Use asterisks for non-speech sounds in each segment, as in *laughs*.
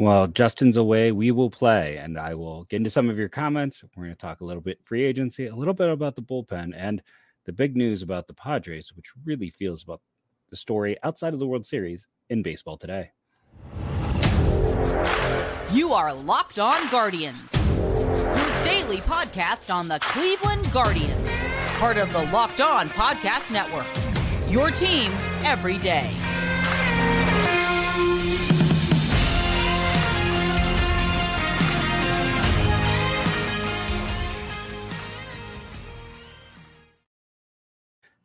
Well, Justin's away. We will play, and I will get into some of your comments. We're going to talk a little bit free agency, a little bit about the bullpen, and the big news about the Padres, which really feels about the story outside of the World Series in baseball today. You are Locked On Guardians, your daily podcast on the Cleveland Guardians, part of the Locked On Podcast Network. Your team every day.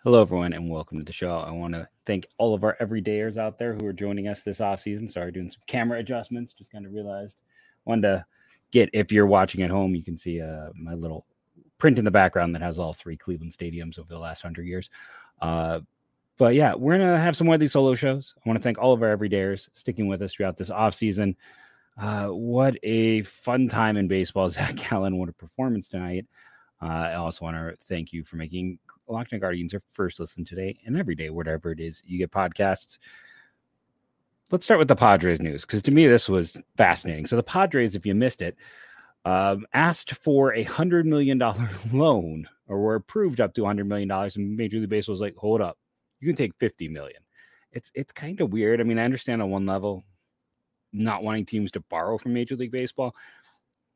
Hello, everyone, and welcome to the show. I want to thank all of our everydayers out there who are joining us this off season. Sorry, doing some camera adjustments. Just kind of realized. Wanted to get if you're watching at home, you can see uh, my little print in the background that has all three Cleveland stadiums over the last hundred years. Uh, but yeah, we're gonna have some more of these solo shows. I want to thank all of our everydayers sticking with us throughout this off season. Uh, what a fun time in baseball, *laughs* Zac Gallen! What a performance tonight. Uh, I also want to thank you for making Locked Guardians your first listen today and every day, whatever it is you get podcasts. Let's start with the Padres news because to me this was fascinating. So the Padres, if you missed it, um, asked for a hundred million dollar *laughs* loan or were approved up to hundred million dollars, and Major League Baseball was like, "Hold up, you can take fifty million. It's it's kind of weird. I mean, I understand on one level, not wanting teams to borrow from Major League Baseball,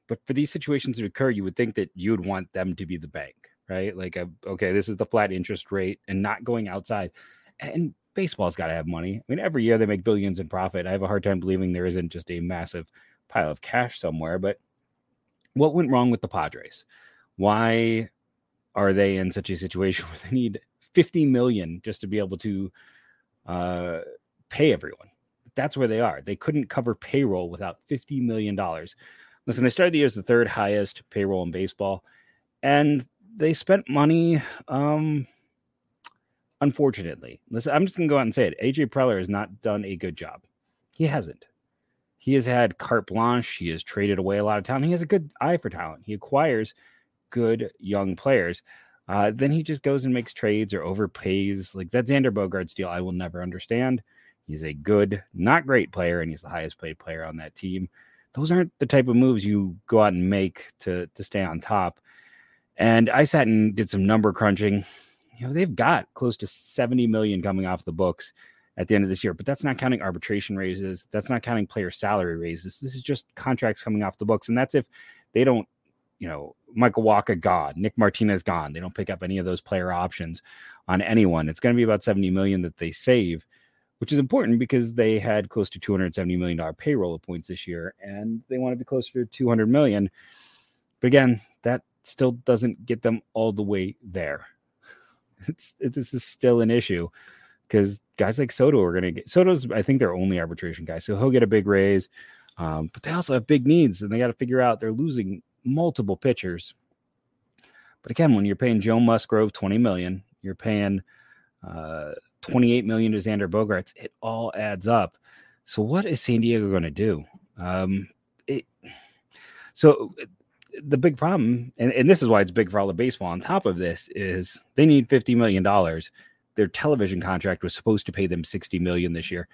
but for these situations to occur, you would think that you would want them to be the bank, right? Like, a, okay, this is the flat interest rate and not going outside. And baseball's got to have money. I mean, every year they make billions in profit. I have a hard time believing there isn't just a massive pile of cash somewhere. But what went wrong with the Padres? Why are they in such a situation *laughs* where they need 50 million just to be able to uh, pay everyone? That's where they are. They couldn't cover payroll without 50 million dollars. Listen, they started the year as the third highest payroll in baseball, and they spent money. Um, unfortunately, listen, I'm just gonna go out and say it. AJ Preller has not done a good job. He hasn't. He has had carte blanche. He has traded away a lot of talent. He has a good eye for talent. He acquires good young players. Uh, then he just goes and makes trades or overpays. Like that Xander Bogaerts deal, I will never understand. He's a good, not great player, and he's the highest paid player on that team those aren't the type of moves you go out and make to to stay on top. And I sat and did some number crunching. You know, they've got close to 70 million coming off the books at the end of this year, but that's not counting arbitration raises. That's not counting player salary raises. This is just contracts coming off the books. And that's if they don't, you know, Michael Wacha gone, Nick Martinez gone. They don't pick up any of those player options on anyone. It's going to be about 70 million that they save which is important because they had close to 270 million dollar payroll of points this year, and they want to be closer to 200 million. But again, still doesn't get them all the way there. It's it, this is still an issue because guys like Soto are going to get Soto's. I think their only arbitration guy, so he'll get a big raise. Um, but they also have big needs, and they got to figure out they're losing multiple pitchers. But again, when you're paying Joe Musgrove 20 million, you're paying uh, 28 million to Xander Bogaerts. It all adds up. So what is San Diego going to do? Um, it, so the big problem, and, and this is why it's big for all the baseball. On top of this, is they need 50 million dollars. Their television contract was supposed to pay them 60 million this year.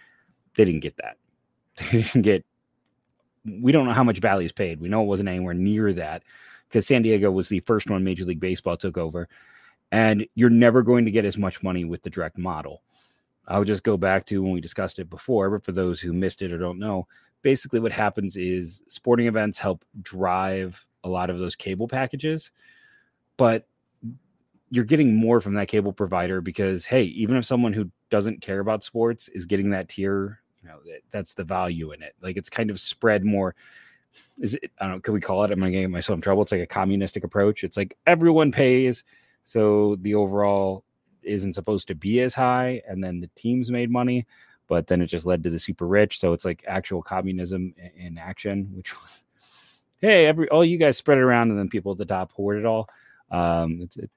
They didn't get that. *laughs* They didn't get. We don't know how much Bally's paid. We know it wasn't anywhere near that because San Diego was the first one Major League Baseball took over and you're never going to get as much money with the direct model. I'll just go back to when we discussed it before, but for those who missed it or don't know, basically what happens is sporting events help drive a lot of those cable packages, but you're getting more from that cable provider because hey, even if someone who doesn't care about sports is getting that tier, you know, that, that's the value in it. Like it's kind of spread more. Is it? I don't know. Can we call it? I'm gonna get myself in trouble. It's like a communistic approach. It's like everyone pays so the overall isn't supposed to be as high, and then the teams made money, but then it just led to the super rich. So it's like actual communism in action, which was, hey, every all you guys spread it around, and then people at the top hoard it all. Um, it,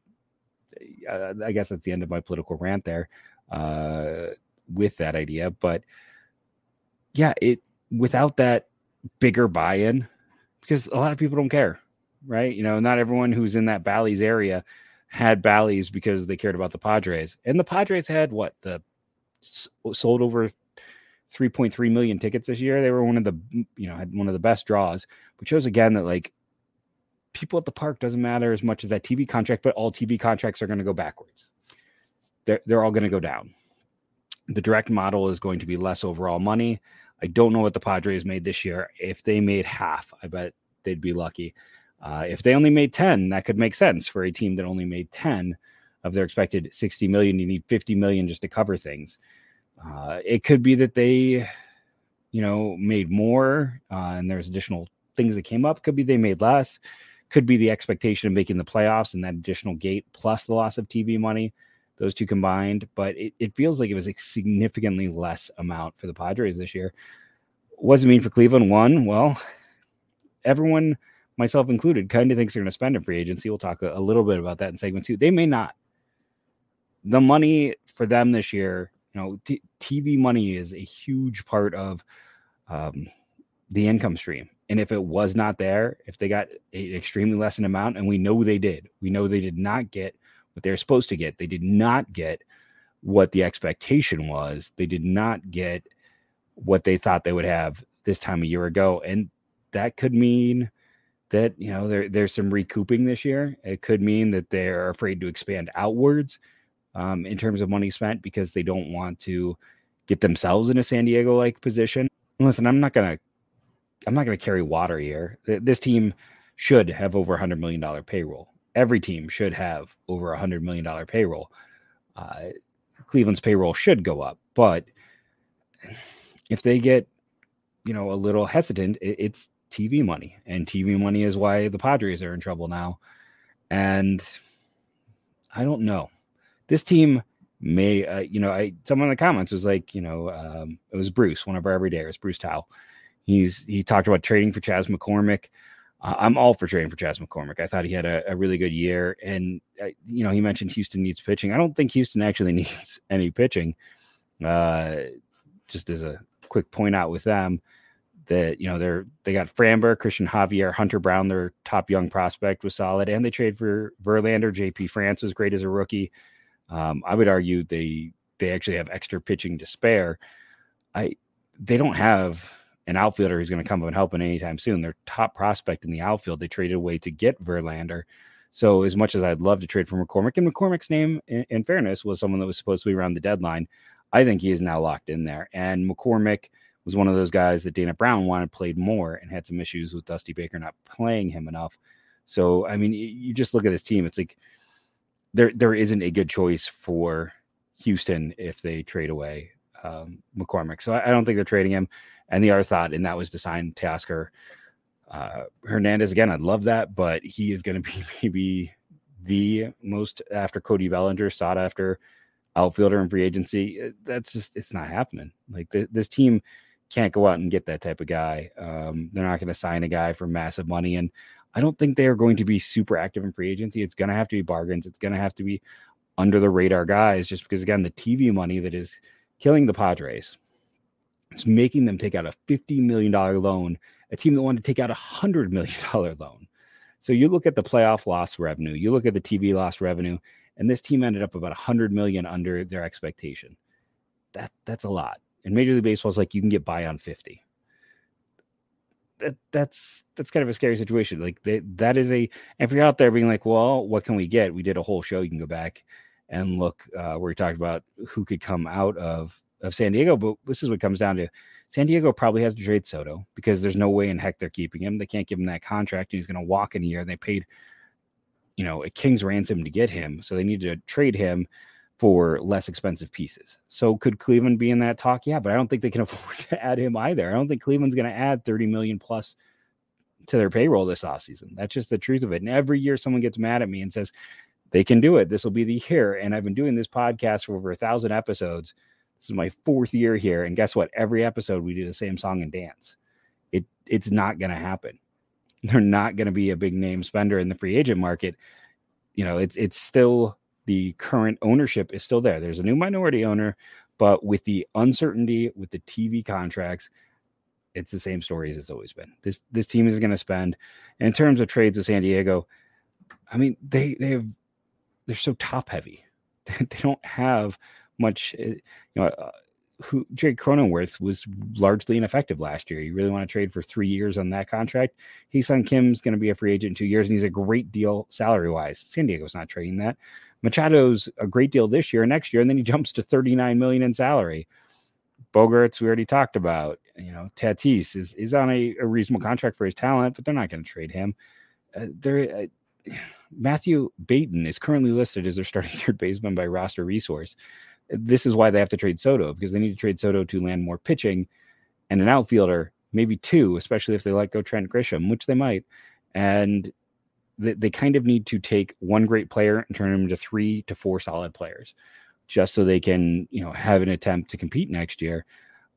uh, I guess that's the end of my political rant there uh, with that idea. But yeah, it without that bigger buy-in, because a lot of people don't care, right? You know, not everyone who's in that Bally's area had Bally's because they cared about the Padres. And the Padres had what the sold over 3.3 million tickets this year. They were one of the, you know, had one of the best draws, which shows again that like people at the park doesn't matter as much as that TV contract, but all TV contracts are going to go backwards. They're, they're all going to go down. The direct model is going to be less overall money. I don't know what the Padres made this year. If they made half, I bet they'd be lucky. Uh, if they only made 10, that could make sense for a team that only made 10 of their expected 60 million. You need 50 million just to cover things. Uh, it could be that they, you know, made more uh, and there's additional things that came up. Could be they made less. Could be the expectation of making the playoffs and that additional gate plus the loss of TV money, those two combined. But it, it feels like it was a significantly less amount for the Padres this year. What does it mean for Cleveland? One, well, everyone, myself included, kind of thinks they're going to spend in free agency. We'll talk a, a little bit about that in segment two. They may not. The money for them this year know, t- TV money is a huge part of um, the income stream. And if it was not there, if they got an extremely less amount, and we know they did, we know they did not get what they're supposed to get. They did not get what the expectation was. They did not get what they thought they would have this time a year ago. And that could mean that, you know, there, there's some recouping this year. It could mean that they're afraid to expand outwards um, in terms of money spent because they don't want to get themselves in a San Diego like position. Listen, I'm not gonna I'm not gonna carry water here. This team should have over a hundred million dollar payroll. Every team should have over a hundred million dollar payroll. Uh, Cleveland's payroll should go up, but if they get you know a little hesitant, it, it's TV money, and TV money is why the Padres are in trouble now. And I don't know this team may, uh, you know, I someone in the comments was like, you know, um, it was Bruce, one of our everydayers, Bruce Towel. He's he talked about trading for Chas McCormick. Uh, I'm all for trading for Chas McCormick. I thought he had a, a really good year, and uh, you know, he mentioned Houston needs pitching. I don't think Houston *laughs* actually needs any pitching. Uh, just as a quick point out with them that you know they're they got Framber, Cristian Javier, Hunter Brown, their top young prospect was solid, and they trade for Verlander. JP France was great as a rookie. Um, I would argue they they actually have extra pitching to spare. I they don't have an outfielder who's going to come up and help in anytime soon. Their top prospect in the outfield they traded away to get Verlander. So as much as I'd love to trade for McCormick, and McCormick's name, in, in fairness, was someone that was supposed to be around the deadline. I think he is now locked in there. And McCormick was one of those guys that Dana Brown wanted played more and had some issues with Dusty Baker not playing him enough. So I mean, you just look at this team. It's like there there isn't a good choice for Houston if they trade away um, McCormick. So I, I, don't think they're trading him. And the other thought, and that was to sign Teoscar uh, Hernandez again. I'd love that, but he is going *laughs* to be maybe the most after Cody Bellinger sought after outfielder in free agency. Uh, that's just it's not happening. Like the, this team can't go out and get that type of guy. Um, they're not going to sign a guy for massive money, and I don't think they are going to be super active in free agency. It's going to have to be bargains. It's going to have to be under the radar guys, just because again, the TV money that is killing the Padres is making them take out a $50 million loan, a team that wanted to take out a $100 million loan. So you look at the playoff loss revenue, you look at the TV loss revenue, and this team ended up about 100 million under their expectation. That that's a lot. And Major League Baseball is like you can get by on 50 that that's that's kind of a scary situation. Like they, that is a if you're out there being like, well, what can we get? We did a whole show. You can go back and look uh, where we talked about who could come out of of San Diego. But this is what comes down to: San Diego probably has to trade Soto because there's no way in heck they're keeping him. They can't give him that contract. He's going to walk in a year. They paid, you know, a king's ransom to get him, so they need to trade him for less expensive pieces. So could Cleveland be in that talk? Yeah, but I don't think they can *laughs* afford to add him either. I don't think Cleveland's going to add 30 million plus to their payroll this offseason. That's just the truth of it. And every year someone gets mad at me and says they can do it. This will be the year. And I've been doing this podcast for over a thousand episodes. This is my fourth year here. And guess what? Every episode we do the same song and dance. It it's not going to happen. They're not going to be a big name spender in the free agent market. You know, it's it's still the current ownership is still there. There's a new minority owner, but with the uncertainty with the TV contracts, it's the same story as it's always been. This this team is going to spend. in terms of trades of San Diego, I mean they they have they're so top heavy. *laughs* they don't have much. Eh, you know, uh, who Jake Cronenworth was largely ineffective last year. You really want to trade for three years on that contract? Ha-Seong Kim's going to be a free agent in two years, and he's a great deal salary wise. San Diego's not trading that. Machado's a great deal this year and next year, and then he *laughs* jumps to 39 million in salary. Bogaerts, we already talked about. You know, Tatis is is on a, a reasonable contract for his talent, but they're not going to trade him. Uh, there, uh, *sighs* Matthew Batten is currently listed as their starting *laughs* third baseman by roster resource. This is why they have to trade Soto because they need to trade Soto to land more pitching and an outfielder, maybe two, especially if they let go Trent Grisham, which they might. And they, they kind of need to take one great player and turn him into three to four solid players just so they can, you know, have an attempt to compete next year.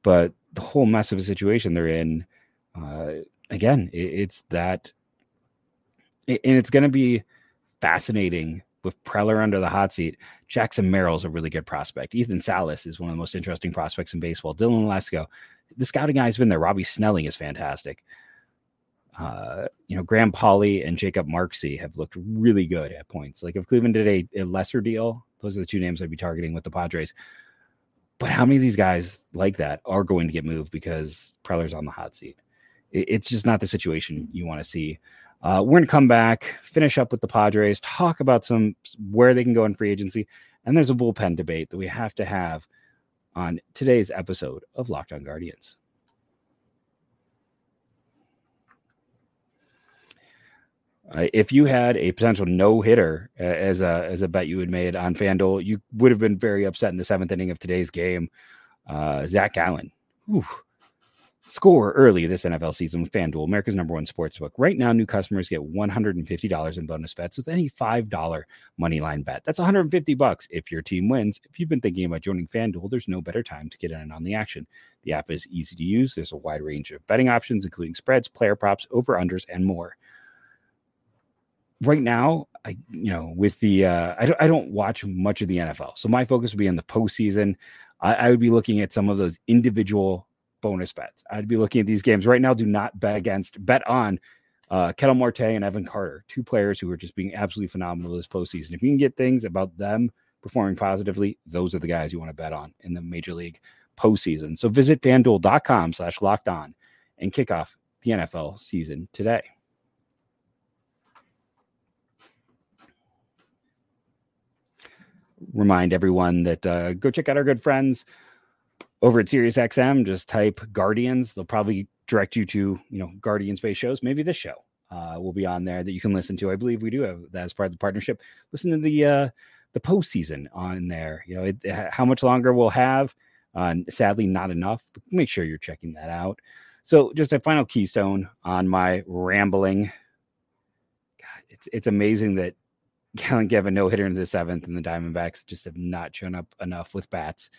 But the whole mess of a situation they're in, uh, again, it, it's that, it, and it's going to be fascinating with Preller under the hot seat. Jackson Merrill's a really good prospect. Ethan Salas is one of the most interesting prospects in baseball. Dylan Lesko, the scouting guy's been there. Robbie Snelling is fantastic. Uh, you know, Graham Pauley and Jakob Marsee have looked really good at points. Like if Cleveland did a, a lesser deal, those are the two names I'd be targeting with the Padres. But how many of these guys like that are going to get moved because Preller's on the hot seat? It, it's just not the situation you want to see. Uh, we're going to come back, finish up with the Padres, talk about some where they can go in free agency, and there's a bullpen debate that we have to have on today's episode of Locked On Guardians. Uh, if you had a potential no hitter uh, as a as a bet you had made on FanDuel, you would have been very upset in the seventh inning of today's game. Uh, Zac Gallen, whew, score early this NFL season with FanDuel, America's number one sports book. Right now, new customers get $150 in bonus bets with any $5 money line bet. That's 150 bucks if your team wins. If you've been thinking about joining FanDuel, there's no better time to get in on the action. The app is easy to use. There's a wide range of betting options, including spreads, player props, over unders, and more right now, I you know with the uh, I don't I don't watch much of the NFL, so my focus would be on the postseason. I, I would be looking at some of those individual bonus bets. I'd be looking at these games right now. Do not bet against, bet on uh, Ketel Marte and Evan Carter, two players who are just being absolutely phenomenal this postseason. If you can get things about them performing positively, those are the guys you want to bet on in the Major League postseason. So visit fanduel.com slash locked on and kick off the NFL season today. Remind everyone that uh, go check out our good friends over at SiriusXM. Just type Guardians. They'll probably direct you to you know Guardians based shows. Maybe this show uh, will be on there that you can listen to. I believe we do have that as part of the partnership. Listen to the uh, the postseason on there. You know it, how much longer we'll have. Uh, sadly, not enough. Make sure you're checking that out. So, just a final keystone on my rambling. God, it's it's amazing that Gallen gave a no hitter in the seventh, and the Diamondbacks just have not shown up enough with bats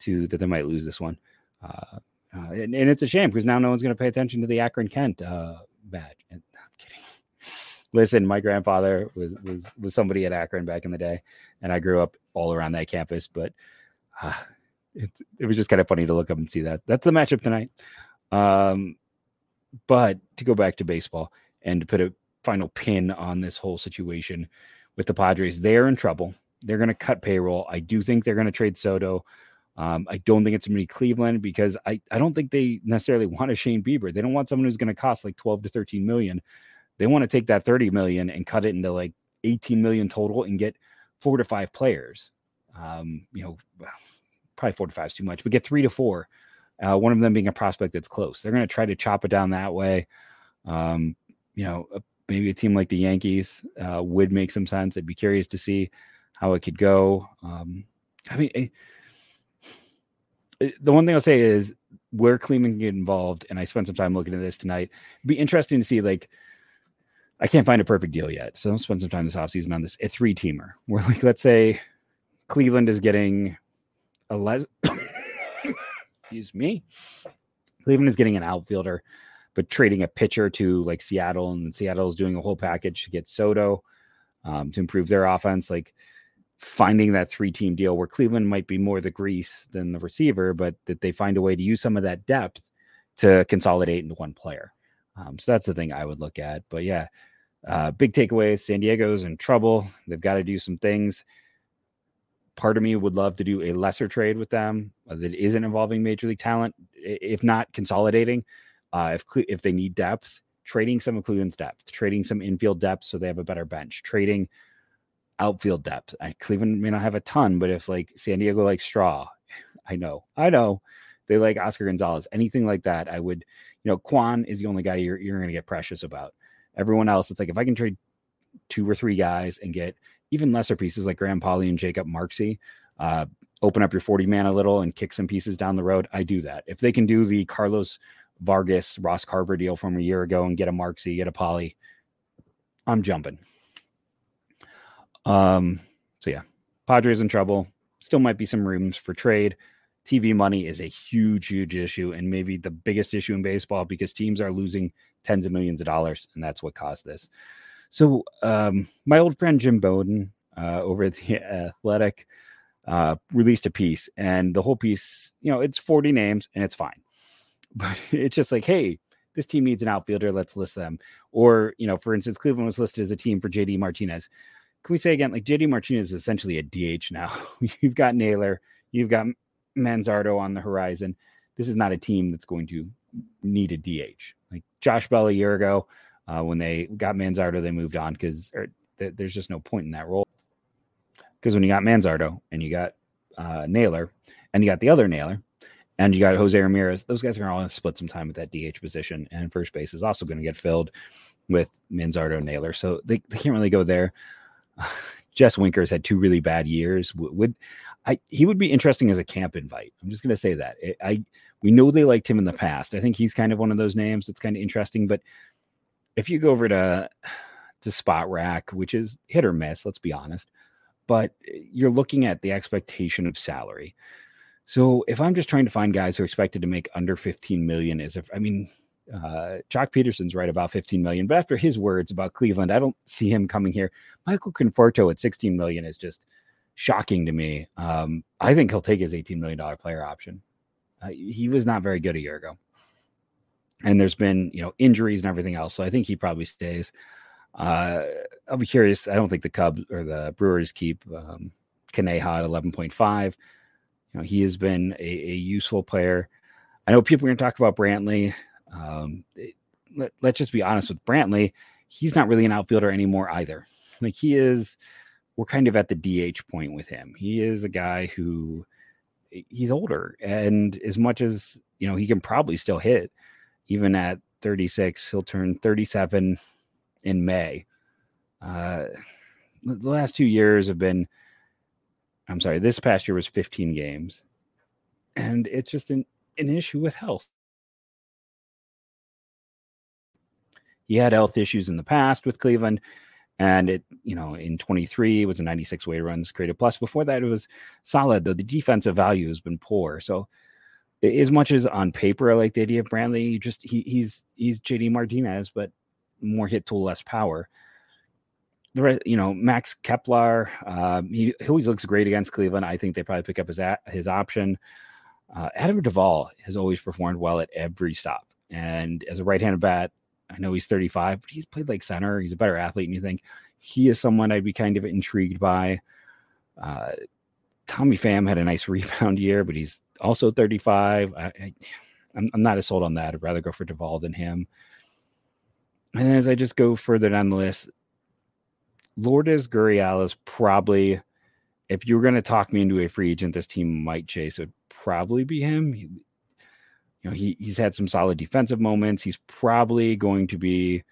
to that they might lose this one. Uh, uh, and, and, it's a shame because now no one's going to pay attention to the Akron Kent uh, badge. And, I'm kidding. *laughs* Listen, my grandfather was was was somebody at Akron back in the day, and I grew up all around that campus. But uh, it it was just kind of funny to look up and see that. That's the matchup tonight. Um, but to go back to baseball and to put a final pin on this whole situation with the Padres. They're in trouble. They're going to cut payroll. I do think they're going to trade Soto. Um, I don't think it's going to be Cleveland because I, I don't think they necessarily *laughs* want a Shane Bieber. They don't want someone who's going to cost like 12 to 13 million. They want to take that 30 million and cut it into like 18 million total and get four to five players. Um, you know, *sighs* probably four to five is too much, but get three to four. Uh, one of them being a prospect that's close. They're going to try to chop it down that way. Um, you know, maybe a team like the Yankees uh, would make some sense. I'd be curious to see how it could go. Um, I mean, it, eh, it, the one thing I'll say is where Cleveland can get involved, and I spent some time looking at this tonight. It'd be interesting to see like I can't find a perfect deal yet, so I'll spend some time this offseason on this a three teamer *laughs* where like let's say Cleveland is getting a les *coughs* excuse me. Cleveland is getting an outfielder but trading a pitcher to like Seattle and Seattle's doing a whole package to get Soto um, to improve their offense, like finding that three team deal where Cleveland might be more the grease than the receiver, but that they find a way to use some of that depth to consolidate into one player. Um, so that's the thing I would look at. But yeah, uh, big takeaway San Diego's in trouble. They've got to do some things. part of me would love to do a lesser trade with them that isn't involving major league talent, if not consolidating. Uh, if if they need depth, trading some of Cleveland's depth, trading some infield depth so they have a better bench, trading outfield depth. I, Cleveland may not have a ton, but if like San Diego like Straw, *sighs* I know, I know they like Oscar Gonzalez, anything like that, I would, you know, Kwan is the only guy you're, you're going to get precious about. Everyone else, it's like if I can trade two or three guys and get even lesser pieces like Graham Pauley and Jakob Marsee, uh, open up your 40 man a little and kick some pieces down the road, I do that. If they can do the Carlos Vargas, Ross Carver deal from a year ago and get a Marsee, get a Pauley, I'm jumping. Um, so yeah, Padres in trouble. Still might be some rooms for trade. TV money is a huge, huge issue, and maybe the biggest issue in baseball because teams are losing tens of millions of dollars, and that's what caused this. So, um, my old friend Jim Bowden uh, over at the *laughs* Athletic uh, released a piece, and the whole piece, you know, it's 40 names and it's fine, *laughs* but it's just like, hey, this team needs an outfielder. Let's list them. Or, you know, for instance, Cleveland was listed as a team for JD Martinez can we say again, like JD Martinez is essentially a DH now. *laughs* you've got Naylor, you've got Manzardo on the horizon. This is not a team that's going to need a DH. Like Josh Bell a year ago, uh, when they got Manzardo, they moved on because th- there's just no point in that role. Because when you got Manzardo and you got uh, Naylor and you got the other Naylor and you got Jose Ramirez, those guys are all going to split some time at that DH position. And first base is also going to get filled with Manzardo Naylor. So they, they can't really go there. *sighs* Jess Winker's had two really bad years. Would I? He would be interesting as a camp invite. I'm just going to say that. I we know they liked him in the past. I think he's kind of one of those names that's kind of interesting. But if you go over to to Spotrac, which is hit or miss, let's be honest, but you're looking at the expectation of salary. So if I'm just trying to find guys who are expected to make under 15 million, as if I mean uh, Joc Pederson's right about 15 million, but after his words about Cleveland, I don't see him coming here. Michael Conforto at 16 million is just shocking to me. Um, I think he'll take his 18 million dollar player option. Uh, he was not very good a year ago, and there's been you know injuries and everything else, so I think he probably stays. Uh, I'll be curious. I don't think the Cubs or the Brewers keep um, Canha at 11.5. You know, he has been a, a useful player. I know people are going to talk about Brantley. Um, let, let's just be honest with Brantley. He's not really an outfielder anymore either. Like he is, we're kind of at the DH point with him. He is a guy who he's older, and as much as you know, he can probably still hit, even at 36. He'll turn 37 in May. Uh, the last two years have been, I'm sorry, this past year was 15 games, and it's just an, an issue with health. he had health issues in the past with Cleveland. And it, you know, in 23 it was a 96 way runs created plus. Before that, it was solid, though the defensive value has been poor. So as much as on paper I like the idea of Brantley, just he, he's he's JD Martinez, but more hit tool, less power. The you know, Max Kepler, uh, he, he, always looks great against Cleveland. I think they probably pick up his his option. Uh, Adam Duvall has always performed well at every stop, and as a right-handed bat, I know he's 35, but he's played like center. He's a better athlete, and you think he is someone I'd be kind of intrigued by. Uh, Tommy Pham had a nice *laughs* rebound year, but he's also 35. I, I, I'm, I'm not as sold on that. I'd rather go for Duvall than him. And as I just go further down the list, Lourdes Gurriel is probably, if you were going to talk me into a free agent, this team might chase, it would probably be him. He, you know, he he's had some solid defensive moments. He's probably going to be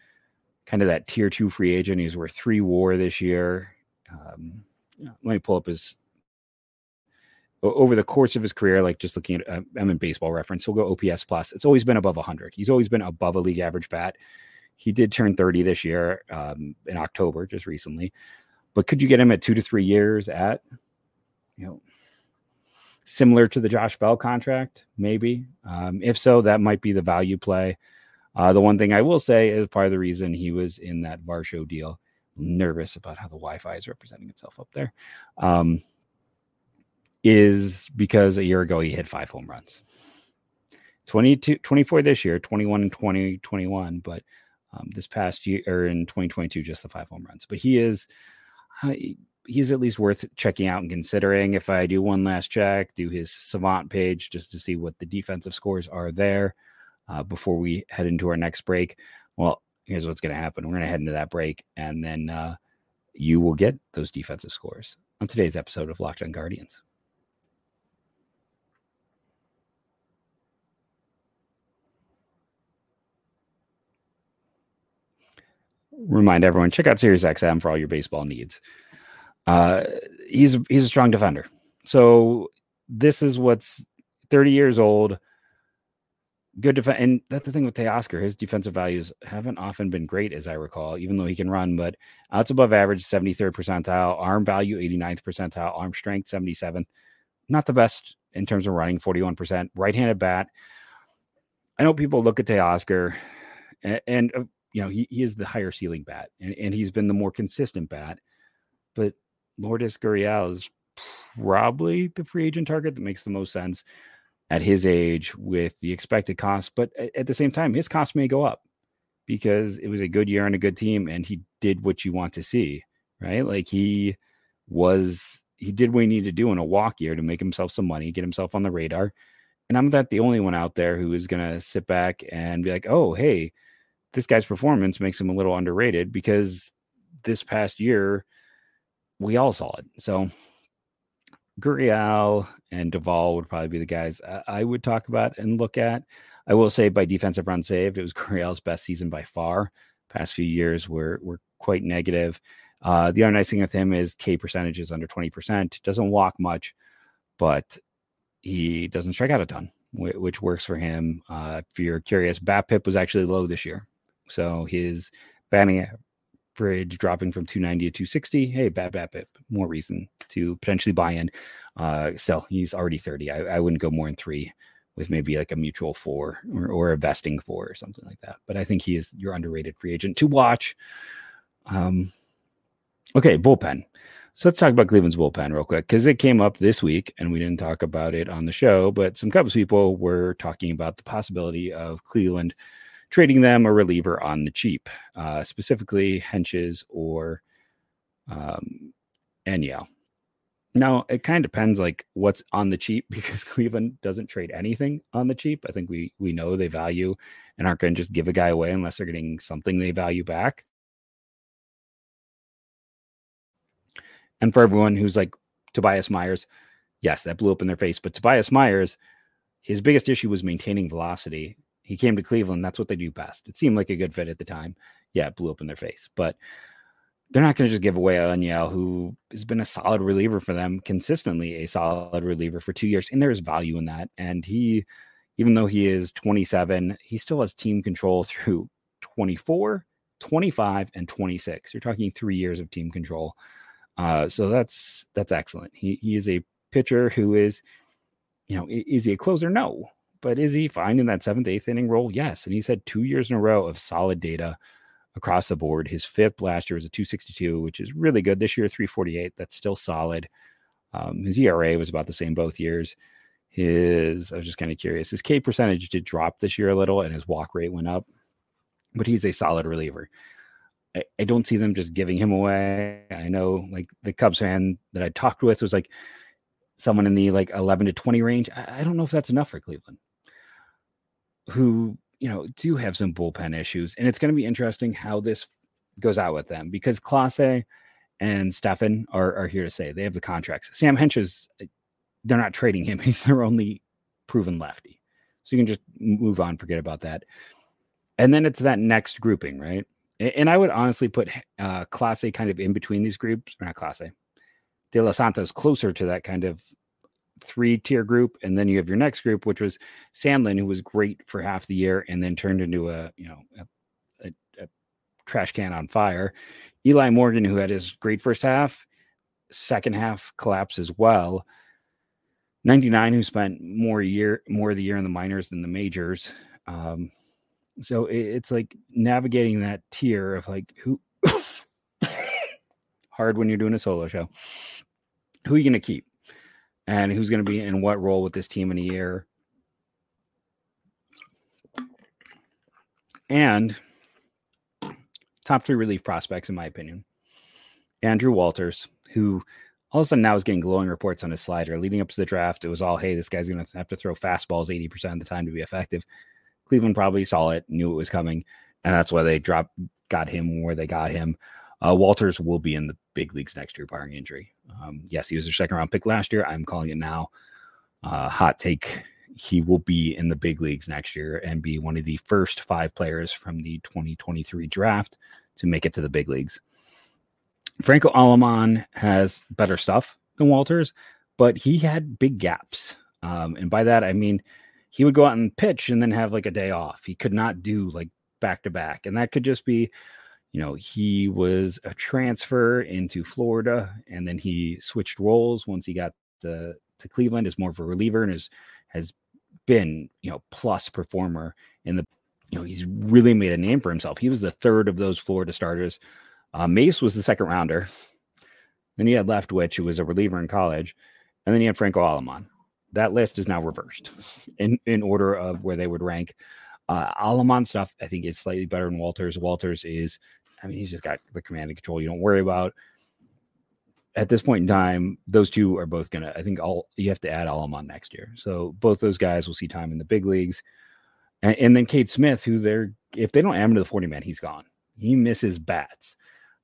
kind of that tier two free agent. He's worth three WAR this year. Um, let me pull up his over the course of his career, like just looking at, uh, I'm in baseball reference. He'll go OPS plus. It's always been above 100. He's always been above a league average bat. He did turn 30 this year um, in October, just recently. But could you get him at two to three years at, you know, similar to the Josh Bell contract, maybe. Um, if so, that might be the value play. Uh, the one thing I will say is part of the reason he was in that Varsho deal. nervous about how the Wi-Fi is representing itself up there. Um, is because a year ago he hit five home runs. 22, 24 this year, 21 and 20, 21, but um, this past year or in 2022, just the five home runs. But he is, uh, he's at least worth checking out and considering. If I do one last check, do his Savant page just to see what the defensive scores are there uh, before we head into our next break. Well, here's what's going to happen. We're going to head into that break, and then uh, you will get those defensive scores on today's episode of Locked On Guardians. Remind everyone check out SiriusXM for all your baseball needs. Uh, he's he's a strong defender. So this is what's 30 years old good defense. And that's the thing with Teoscar. His defensive values haven't often been great, as I recall, even though he can run, but outs above average, 73rd percentile, arm value, 89th percentile, arm strength, 77. Not the best in terms of running, 41%. Right handed bat. I know people look at Teoscar and, and uh, you know, he, he is the higher ceiling bat and, and he's been the more consistent bat. But Lourdes Gurriel is probably the free agent target that makes the most sense at his age with the expected cost. But at the same time, his cost may go up because it was a good year and a good team, and he did what you want to see, right? Like he was, he did what he needed to do in a walk year to make himself some money, get himself on the radar. And I'm not the only one out there who is going to sit back and be like, oh, hey, this guy's performance makes him a little underrated because this past year we all saw it. So Gurriel and Duvall would probably be the guys I would talk about and look at. I will say by defensive run saved, it was *laughs* Gurriel's best season by far. Past few years were were quite negative. Uh, the other nice thing with him is K percentage is under 20%. Doesn't walk much, but he doesn't strike out a ton, which works for him. Uh, if you're curious, BABIP was actually low this year. So his batting bridge dropping from 290 to 260. Hey, bad, bad, bad. More reason to potentially buy in. Uh, still, he's already 30. I, I wouldn't go more than three with maybe like a mutual four or, or a vesting four or something like that. But I think he is your underrated free agent to watch. Um, okay, bullpen. So let's talk about Cleveland's bullpen real quick because it came up this week and we didn't talk about it on the show, but some Cubs people were talking about the possibility of Cleveland trading them a reliever on the cheap, uh, specifically Hentges or um. Now it kind of depends like what's on the cheap *laughs* because Cleveland doesn't trade anything on the cheap. I think we we know they value and aren't going to just give a guy away unless they're getting something they value back. And for everyone who's like Tobias Myers, yes, that blew up in their face. But Tobias Myers, his biggest issue was maintaining velocity he came to Cleveland. That's what they do best. It seemed like a good fit at the time. Yeah, it blew up in their face. But they're not going to just give away Enyel, who has been a solid reliever for them, consistently a solid reliever for two years. And there's value in that. And he, even though he is 27, he still has team control through 24, 25, and 26. You're talking three years of team control. Uh, so that's that's excellent. He he is a pitcher who is, you know, is he a closer? No, but is he fine in that seventh, eighth inning role? Yes. And he's had two years in a row of solid data across the board. His FIP last year was a 262, which is really good. This year, 348. That's still solid. Um, his ERA was about the same both years. His, I was just kind of curious, his K percentage did drop this year a little and his walk rate went up, but he's a solid reliever. I, I don't see them just giving him away. I know like the Cubs fan that I talked with was like, someone in the like 11 to 20 range. I don't know if that's enough for Cleveland who you know do have some bullpen issues, and it's going to be interesting how this goes out with them because Clase and Stephan are, are here to say they have the contracts. Sam Hentges they're not trading him; *laughs* he's their only proven lefty, so you can just move on, forget about that. And then it's that next grouping, right? And I would honestly put uh, Clase kind of in between these groups, or not Clase, De Los Santos closer to that kind of three tier group, and then you have your next group, which was Sandlin, who was great for half the year and then turned into a you know a, a, a trash can on fire. Eli Morgan, who had his great first half, second half collapse as well. 99, who spent more year more of the year in the minors than the majors. Um, so it, it's like navigating that tier of like who *coughs* hard when you're doing a solo show. Who are you going to keep? And who's going to be in what role with this team in a year. And top three relief prospects, in my opinion. Andrew Walters, who all of a sudden now is getting glowing reports on his slider. Leading up to the draft, it was all, hey, this guy's going to have to throw fastballs 80% of the time to be effective. Cleveland probably saw it, knew it was coming, and that's why they dropped, got him where they got him. Uh, Walters will be in the big leagues next year, barring injury. Um, yes, he was their second round pick last year. I'm calling it now. Uh, hot take he will be in the big leagues next year and be one of the first five players from the 2023 draft to make it to the big leagues. Franco Aleman has better stuff than Walters, but he had big gaps. Um, and by that, I mean he would go out and pitch and then have like a day off. He could not do like back to back. And that could just be, you know, he was a transfer into Florida and then he switched roles once he got to, to Cleveland as more of a reliever and is, has been, you know, plus performer in the, you know, he's really made a name for himself. He was the third of those Florida starters. Uh, Mace was the second rounder. Then he had Leftwich, who was a reliever in college. And then he had Franco Aleman. That list is now reversed *laughs* in, in order of where they would rank. Uh, Aleman stuff, I think, is slightly better than Walters. Walters is, I mean, he's just got the command and control you don't worry about at this point in time, those two are both gonna. I think all you have to add Aleman next year. So both those guys will see time in the big leagues, and, and then Cade Smith, who they're if they don't add him to the forty man, he's gone. He misses bats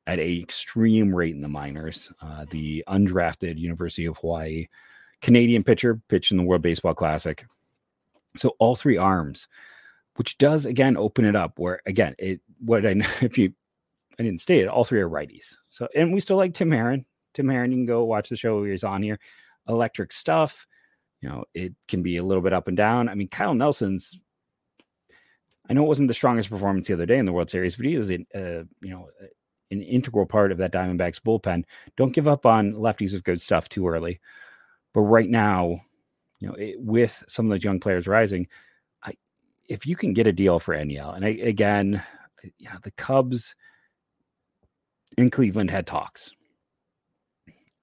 at a extreme rate in the minors. Uh, the undrafted University of Hawaii Canadian pitcher pitched in the World Baseball Classic. So all three arms, which does again open it up. Where again, it what I *laughs* if you I didn't state it, all three are righties. So and we still like Tim Herrin. Tim Herrin, you can go watch the show he's on here. Electric stuff. You know, it can be a little bit up and down. I mean, Kyle Nelson's. I know it wasn't the strongest performance the other day in the World Series, but he was in, uh, you know, an integral part of that Diamondbacks bullpen. Don't give up on lefties with good stuff too early. But right now, you know, it, with some of those young players rising, I, if you can get a deal for Enyel, and I, again, yeah, the Cubs in Cleveland had talks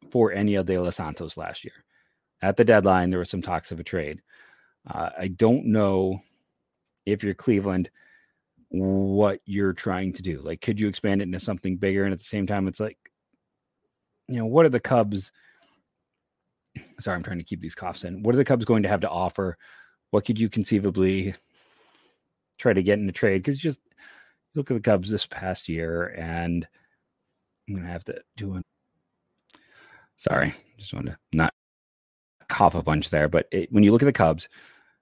for Enyel De Los Santos last year. At the deadline, there was some talks of a trade. Uh, I don't know if you're Cleveland, what you're trying to do. Like, could you expand it into something bigger? And at the same time, it's like, you know, what are the Cubs? Sorry, I'm trying to keep these coughs in. What are the Cubs going to have to offer? What could you conceivably try to get in a trade? Because just look at the Cubs this past year, and I'm to have to do an Sorry, just wanted to not cough a bunch there. But it, when you look at the Cubs,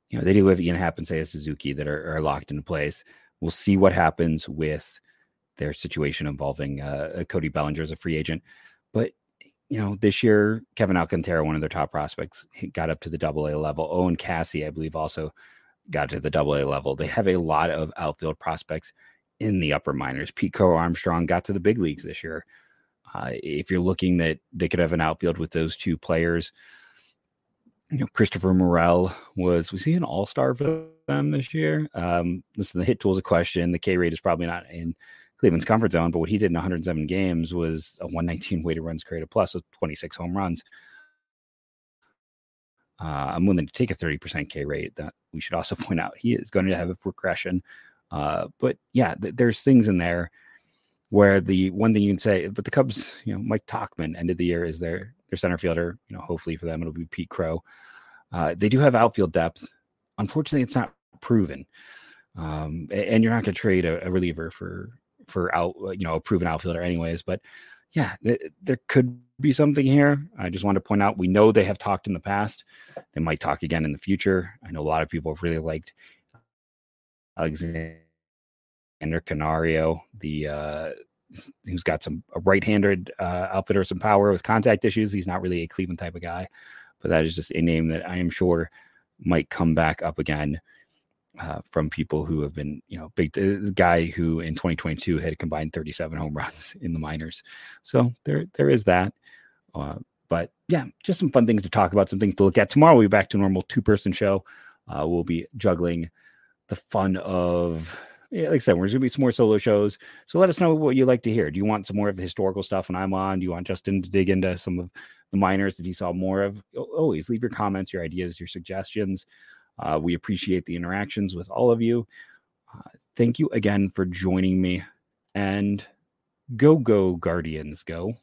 you know they do have Ian Happ and Seiya Suzuki that are, are, locked into place. We'll see what happens with their situation involving uh, Cody Bellinger as a free agent. But you know, this year Kevin Alcantara, one of their top prospects, got up to the Double A level. Owen Caissie, I believe, also got to the Double A level. They have a lot of outfield prospects in the upper minors. Crow Armstrong got to the big leagues this year. Uh, if you're looking that they could have an outfield with those two players, you know, Christopher Morel was was he an all star for them this year? Um, listen, the hit tool is a question. The K rate is probably not in Cleveland's comfort zone, but what he did in 107 games was a 119 weighted runs created plus with 26 home runs. Uh, I'm willing to take a 30% K rate. That we should also *laughs* point out he is going to have a progression. Uh, but yeah, th- there's things in there where the one thing you can say, but the Cubs, you know, Mike Tauchman ended the year is their their center fielder. You know, hopefully for them it'll be Pete Crow. Uh, they do have outfield depth. Unfortunately, it's not proven, um, and you're not going to trade a, a, reliever for for out you know a proven outfielder anyways. But yeah, th- there could be something here. I just want to point out we know they have talked in the past. They might talk again in the future. I know a lot of people have really liked Alexander Canario, the uh, who's got some a right-handed uh, outfitter, some power with contact issues. He's not really a Cleveland type of guy, but that is just a name that I am sure might come back up again uh, from people who have been, you know, big the guy who in 2022 had combined 37 home runs *laughs* in the minors. So there there is that. Uh, but yeah, just some fun things to talk about, some things to look at. Tomorrow we'll be back to normal two-person show. Uh, we'll be juggling the fun of yeah, like I said, there's gonna be some more solo shows. So let us know what you like to hear. Do you want some more of the historical stuff when I'm on? Do you want Justin to dig into some of the minors that he saw more of? Always leave your comments, your ideas, your suggestions. Uh, we appreciate the interactions with all of you. Uh, thank you again for joining me, and go go Guardians, go.